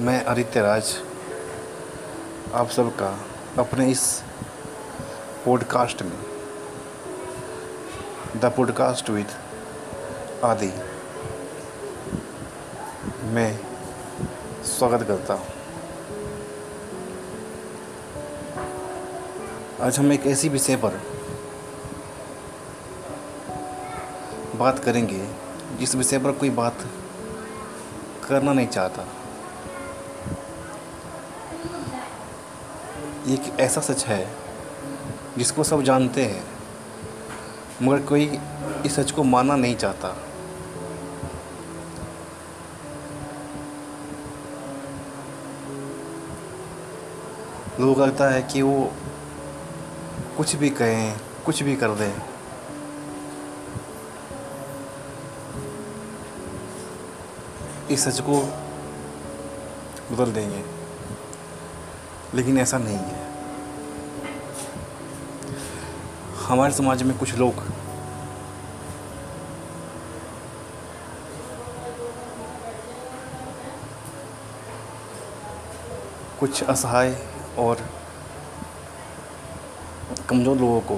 मैं आदित्य राज, आप सबका अपने इस पॉडकास्ट में द पॉडकास्ट विद आदि, मैं स्वागत करता हूँ। आज हम एक ऐसी विषय पर बात करेंगे, जिस विषय पर कोई बात करना नहीं चाहता। एक ऐसा सच है, जिसको सब जानते हैं, मगर कोई इस सच को मानना नहीं चाहता। लोग लगता है कि वो कुछ भी कहें, कुछ भी कर दें। इस सच को बदल देंगे। लेकिन ऐसा नहीं है। हमारे समाज में कुछ लोग कुछ असहाय और कमज़ोर लोगों को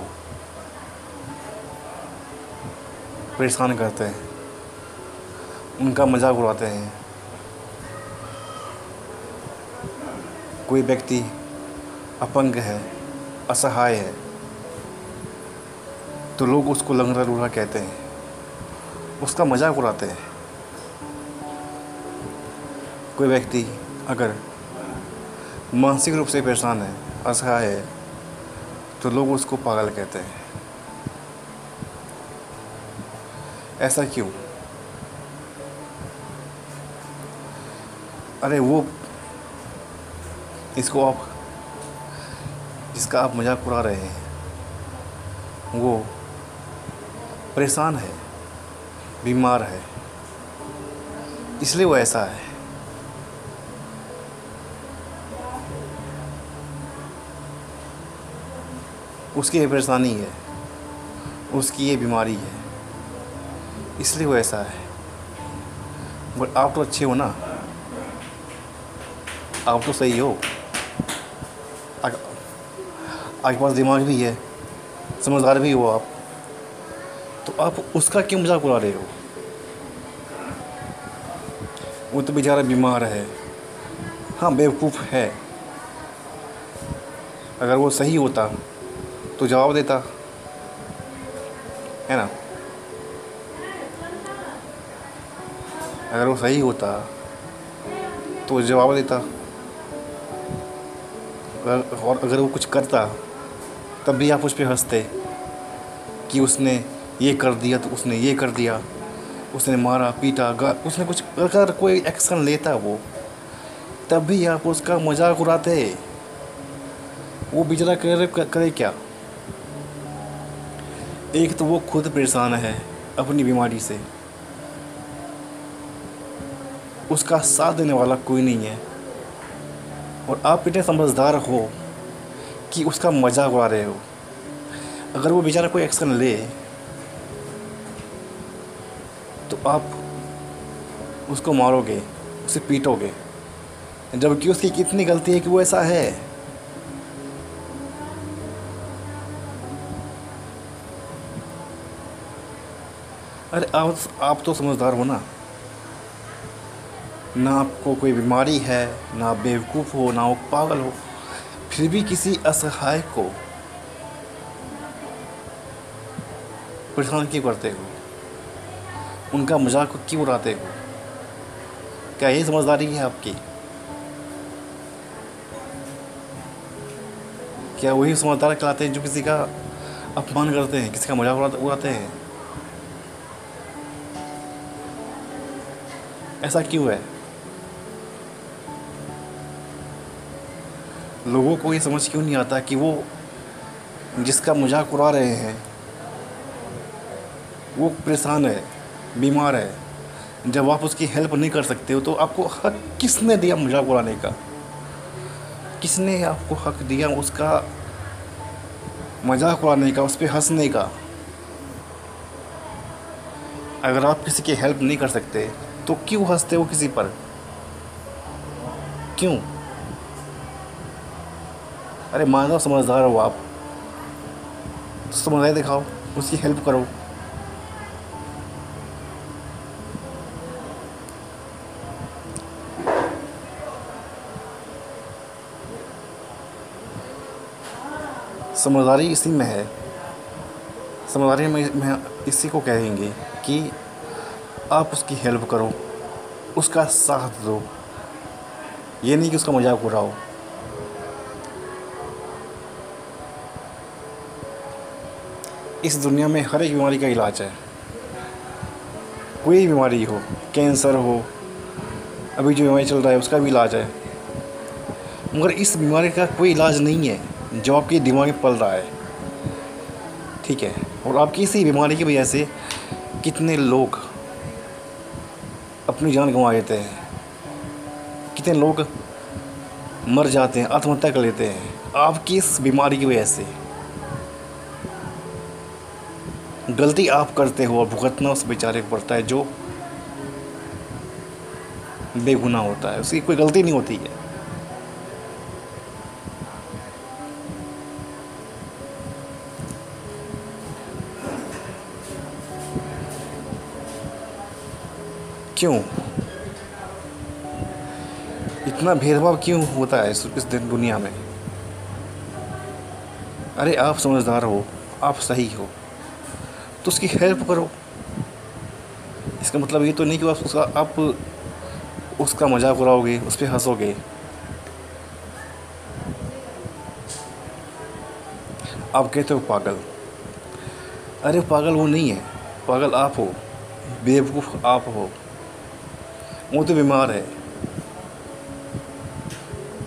परेशान करते हैं। उनका मज़ाक उड़ाते हैं। कोई व्यक्ति अपंग है, असहाय है तो लोग उसको लंगड़ा लूढ़ा कहते हैं। उसका मज़ाक उड़ाते हैं। कोई व्यक्ति अगर मानसिक रूप से परेशान है, असहाय है तो लोग उसको पागल कहते हैं। ऐसा क्यों? अरे वो इसको आप, जिसका आप मज़ाक उड़ा रहे हैं, वो परेशान है, बीमार है, इसलिए वो ऐसा है। उसकी ये परेशानी है, उसकी ये बीमारी है, इसलिए वो ऐसा है। बट आप तो अच्छे हो ना। आप तो सही हो। आपके पास दिमाग भी है। समझदार भी हो आप। तो आप उसका क्यों मज़ाक उड़ा रहे हो? वो तो बेचारा बीमार है। हाँ बेवकूफ़ है। अगर वो सही होता तो जवाब देता। है ना? अगर वो सही होता तो जवाब देता। और अगर वो कुछ करता, तब भी आप उस पर हँसते कि उसने ये कर दिया तो उसने ये कर दिया। उसने मारा, पीटा उसने कुछ अगर कोई एक्शन लेता वो, तब भी आप उसका मज़ाक उड़ाते। वो बेचारा करे करे क्या? एक तो वो खुद परेशान है अपनी बीमारी से। उसका साथ देने वाला कोई नहीं है। और आप इतने समझदार हो कि उसका मज़ाक उड़ा रहे हो। अगर वो बेचारा कोई एक्शन ले तो आप उसको मारोगे, उसे पीटोगे। जबकि उसकी कितनी गलती है कि वो ऐसा है। अरे आप आप तो समझदार हो ना। ना आपको कोई बीमारी है, ना बेवकूफ़ हो, ना वो पागल हो, फिर भी किसी असहाय को परेशान क्यों करते हो? उनका मज़ाक क्यों उड़ाते हो? क्या यही समझदारी है आपकी? क्या वही समझदार कहलाते हैं जो किसी का अपमान करते हैं, किसी का मज़ाक उड़ाते हैं? ऐसा क्यों है? लोगों को ये समझ क्यों नहीं आता कि वो जिसका मज़ाक उड़ा रहे हैं, वो परेशान है, बीमार है, जब आप उसकी हेल्प नहीं कर सकते हो तो आपको हक किसने दिया मज़ाक उड़ाने का? किसने आपको हक दिया उसका मज़ाक उड़ाने का, उस पर हंसने का? अगर आप किसी की हेल्प नहीं कर सकते तो क्यों हँसते हो किसी पर? क्यों? अरे मानो समझदार हो आप। तो समझदारी दिखाओ, उसकी हेल्प करो। समझदारी इसी में है। समझदारी में में इसी को कहेंगे कि आप उसकी हेल्प करो, उसका साथ दो। ये नहीं कि उसका मज़ाक उड़ाओ। इस दुनिया में हर एक बीमारी का इलाज है। कोई बीमारी हो, कैंसर हो, अभी जो बीमारी चल रहा है, उसका भी इलाज है। मगर इस बीमारी का कोई इलाज नहीं है, जो आपके दिमाग में पल रहा है। ठीक है? और आपकी इसी बीमारी की वजह से कितने लोग अपनी जान गंवा देते हैं। कितने लोग मर जाते हैं, आत्महत्या कर लेते हैं। आपकी इस बीमारी की वजह से गलती आप करते हो और भुगतना उस बेचारे को पड़ता है जो बेगुना होता है, उसकी कोई गलती नहीं होती है। क्यों? इतना भेदभाव क्यों होता है इस दिन दुनिया में? अरे आप समझदार हो, आप सही हो। तो उसकी हेल्प करो। इसका मतलब ये तो नहीं कि आप उसका आप उसका मज़ाक उड़ाओगे, उस पर हंसोगे। आप कहते हो पागल। अरे पागल वो नहीं है। पागल आप हो। बेवकूफ़ आप हो। वो तो बीमार है।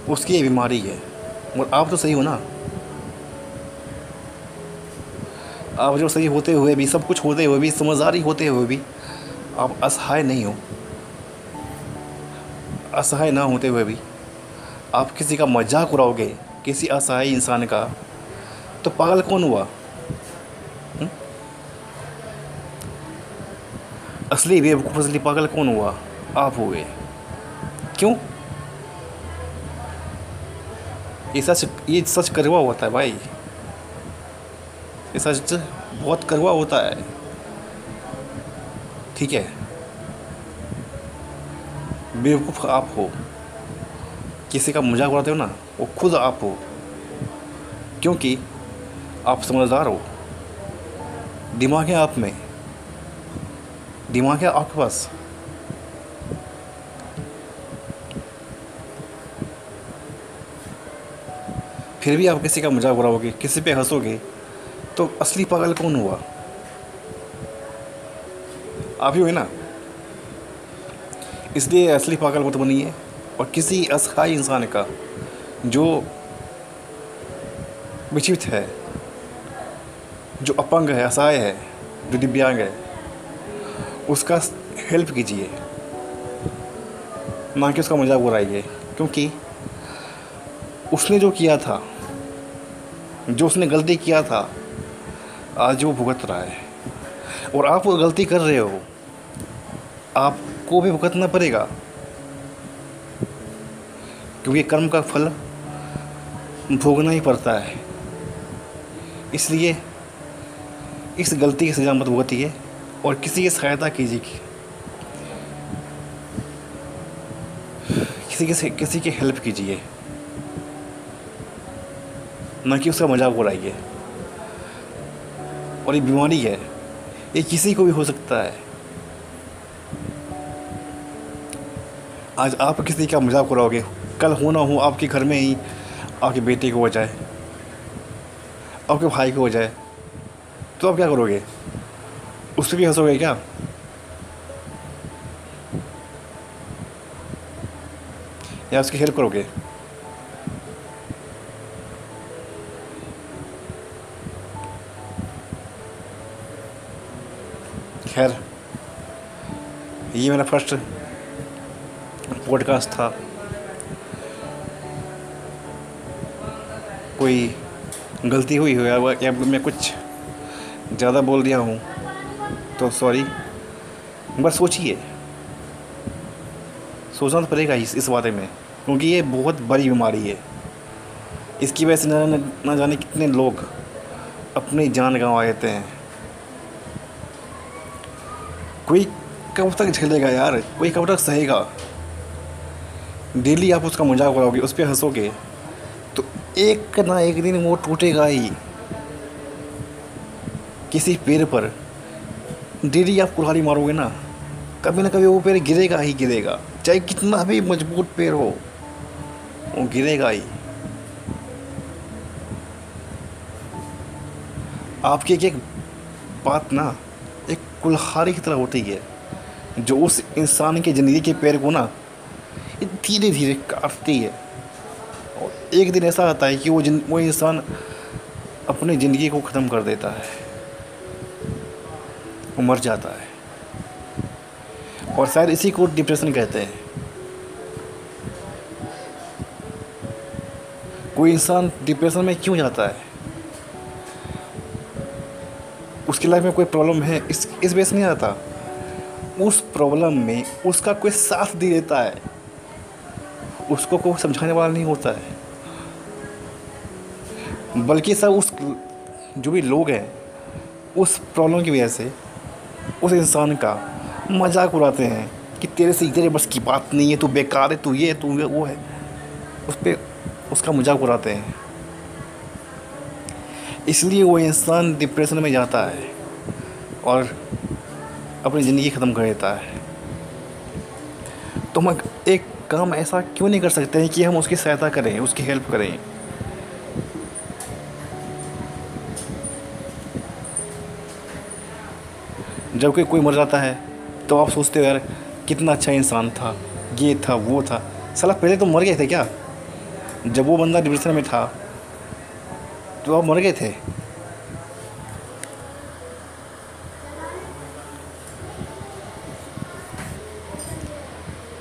उसकी बीमारी है। और आप तो सही हो ना। आप जो सही होते हुए भी, सब कुछ होते हुए भी, समझदारी होते हुए भी, आप असहाय नहीं हो। असहाय ना होते हुए भी, आप किसी का मज़ाक उड़ाओगे, किसी असहाय इंसान का तो पागल कौन हुआ? हुँ? असली बेवकूफ़, असली पागल कौन हुआ? आप हुए। क्यों? ये सच ये सच करवा होता है भाई। ये सच बहुत करवा होता है। ठीक है। बेवकूफ़ आप हो। किसी का मज़ाक उड़ाते हो ना, वो खुद आप हो। क्योंकि आप समझदार हो। दिमाग है आप में। दिमाग है आपके पास। फिर भी आप किसी का मज़ाक उड़ाओगे, किसी पे हंसोगे तो असली पागल कौन हुआ? आप ही हुए ना? इसलिए असली पागल मत बनिए और किसी असहाय इंसान का, जो विचित है, जो अपंग है, असहाय है, जो दिव्यांग है, उसका हेल्प कीजिए। ना कि उसका मज़ाक उड़ाइए, क्योंकि उसने जो किया था, जो उसने गलती किया था आज वो भुगत रहा है। और आप वो गलती कर रहे हो। आपको भी भुगतना पड़ेगा। क्योंकि कर्म का फल भोगना ही पड़ता है। इसलिए इस गलती की सजा मत भुगतिए और किसी की सहायता कीजिए। किसी के किसी की हेल्प कीजिए। ना कि उसका मज़ाक उड़ाइए। और ये बीमारी है। ये किसी को भी हो सकता है। आज आप किसी का मज़ाक उड़ाओगे? कल हो ना हो, आपके घर में ही आपके बेटे को हो। जाए आपके भाई को हो। जाए तो आप क्या करोगे? उस पर भी हंसोगे क्या? या उसकी हेल्प करोगे? खैर ये मेरा फ़र्स्ट पॉडकास्ट था। कोई गलती हुई हो या, मैं कुछ ज़्यादा बोल दिया हूँ तो सॉरी बस सोचिए। सोचना तो पड़ेगा इस इस बारे में क्योंकि ये बहुत बड़ी बीमारी है। इसकी वजह से न जाने कितने लोग अपनी जान गंवा देते हैं। कोई कब तक झेलेगा यार, कोई कब तक सहेगा। डेली आप उसका मज़ाक उड़ाओगे, उस पर हंसोगे तो एक ना एक दिन वो टूटेगा ही। किसी पेड़ पर। डेली आप कुल्हाड़ी मारोगे ना, कभी ना कभी वो पेड़ गिरेगा ही गिरेगा, चाहे कितना भी मज़बूत पेड़ हो, वो गिरेगा ही। आपकी एक एक बात ना एक कुल्हाड़ी की तरह होती है, जो उस इंसान के ज़िंदगी के पैर को ना धीरे धीरे काटती है। और एक दिन ऐसा आता है कि वो जिन, वो इंसान अपनी ज़िंदगी को ख़त्म कर देता है वो मर जाता है। और शायद इसी को डिप्रेशन कहते हैं। कोई इंसान डिप्रेशन में क्यों जाता है? उसकी लाइफ में कोई प्रॉब्लम है, इस इस वजह से नहीं आता। उस प्रॉब्लम में उसका कोई साथ दे देता है। उसको कोई समझाने वाला नहीं होता है। बल्कि सब उस, जो भी लोग हैं, उस प्रॉब्लम की वजह से उस इंसान का मज़ाक उड़ाते हैं कि तेरे से तेरे बस की बात नहीं है, तू बेकार है, तू ये है, तू वो है। उस पर उसका मज़ाक उड़ाते हैं। इसलिए वो इंसान डिप्रेशन में जाता है और अपनी ज़िंदगी ख़त्म कर देता है। तो हम एक काम ऐसा क्यों नहीं कर सकते हैं कि हम उसकी सहायता करें, उसकी हेल्प करें? जब कोई कोई मर जाता है तो आप सोचते हो यार, कितना अच्छा इंसान था, ये था, वो था। साला पहले तो मर गए थे क्या? जब वो बंदा डिप्रेशन में था तो आप मर गए थे?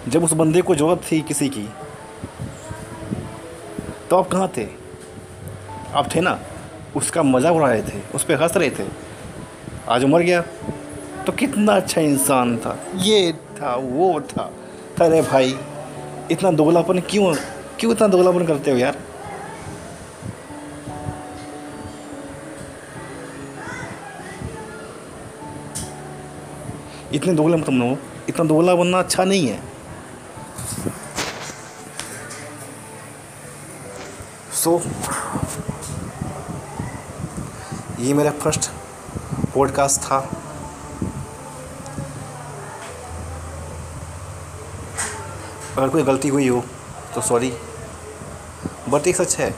जब उस बंदे को ज़रूरत थी किसी की तो आप कहाँ थे? आप थे ना, उसका मज़ाक उड़ा रहे थे, उस पर हंस रहे थे। आज मर गया। तो कितना अच्छा इंसान था। ये था, वो था। अरे भाई, इतना दोगलापन क्यों क्यों इतना दोगलापन करते हो यार? इतने दोगला मत बनो इतना दोगला बनना अच्छा नहीं है। सो so, ये मेरा फ़र्स्ट पॉडकास्ट था। अगर कोई गलती हुई हो तो सॉरी बट एक सच है।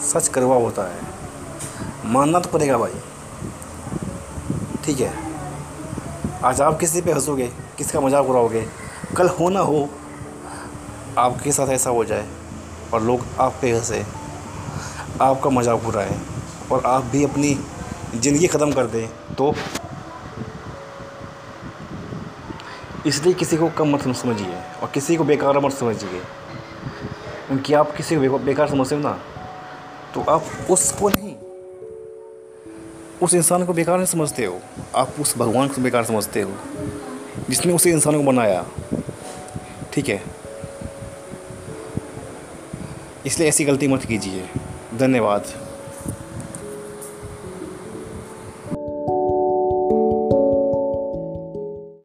सच करवा होता है। मानना तो पड़ेगा भाई। ठीक है। आज आप किसी पे हंसोगे? किसका मज़ाक उड़ाओगे? कल हो ना हो, आपके साथ ऐसा हो जाए और लोग आप पे हंसे। आपका मज़ाक उड़ाएँ और आप भी अपनी ज़िंदगी ख़त्म कर दें। तो इसलिए किसी को कम मत समझिए और किसी को बेकार मत समझिए। क्योंकि आप किसी को बेकार समझते हो ना तो आप उसको नहीं उस इंसान को बेकार नहीं समझते हो? आप उस भगवान को बेकार समझते हो, जिसने उसे इंसान को बनाया। ठीक है? इसलिए ऐसी गलती मत कीजिए। धन्यवाद।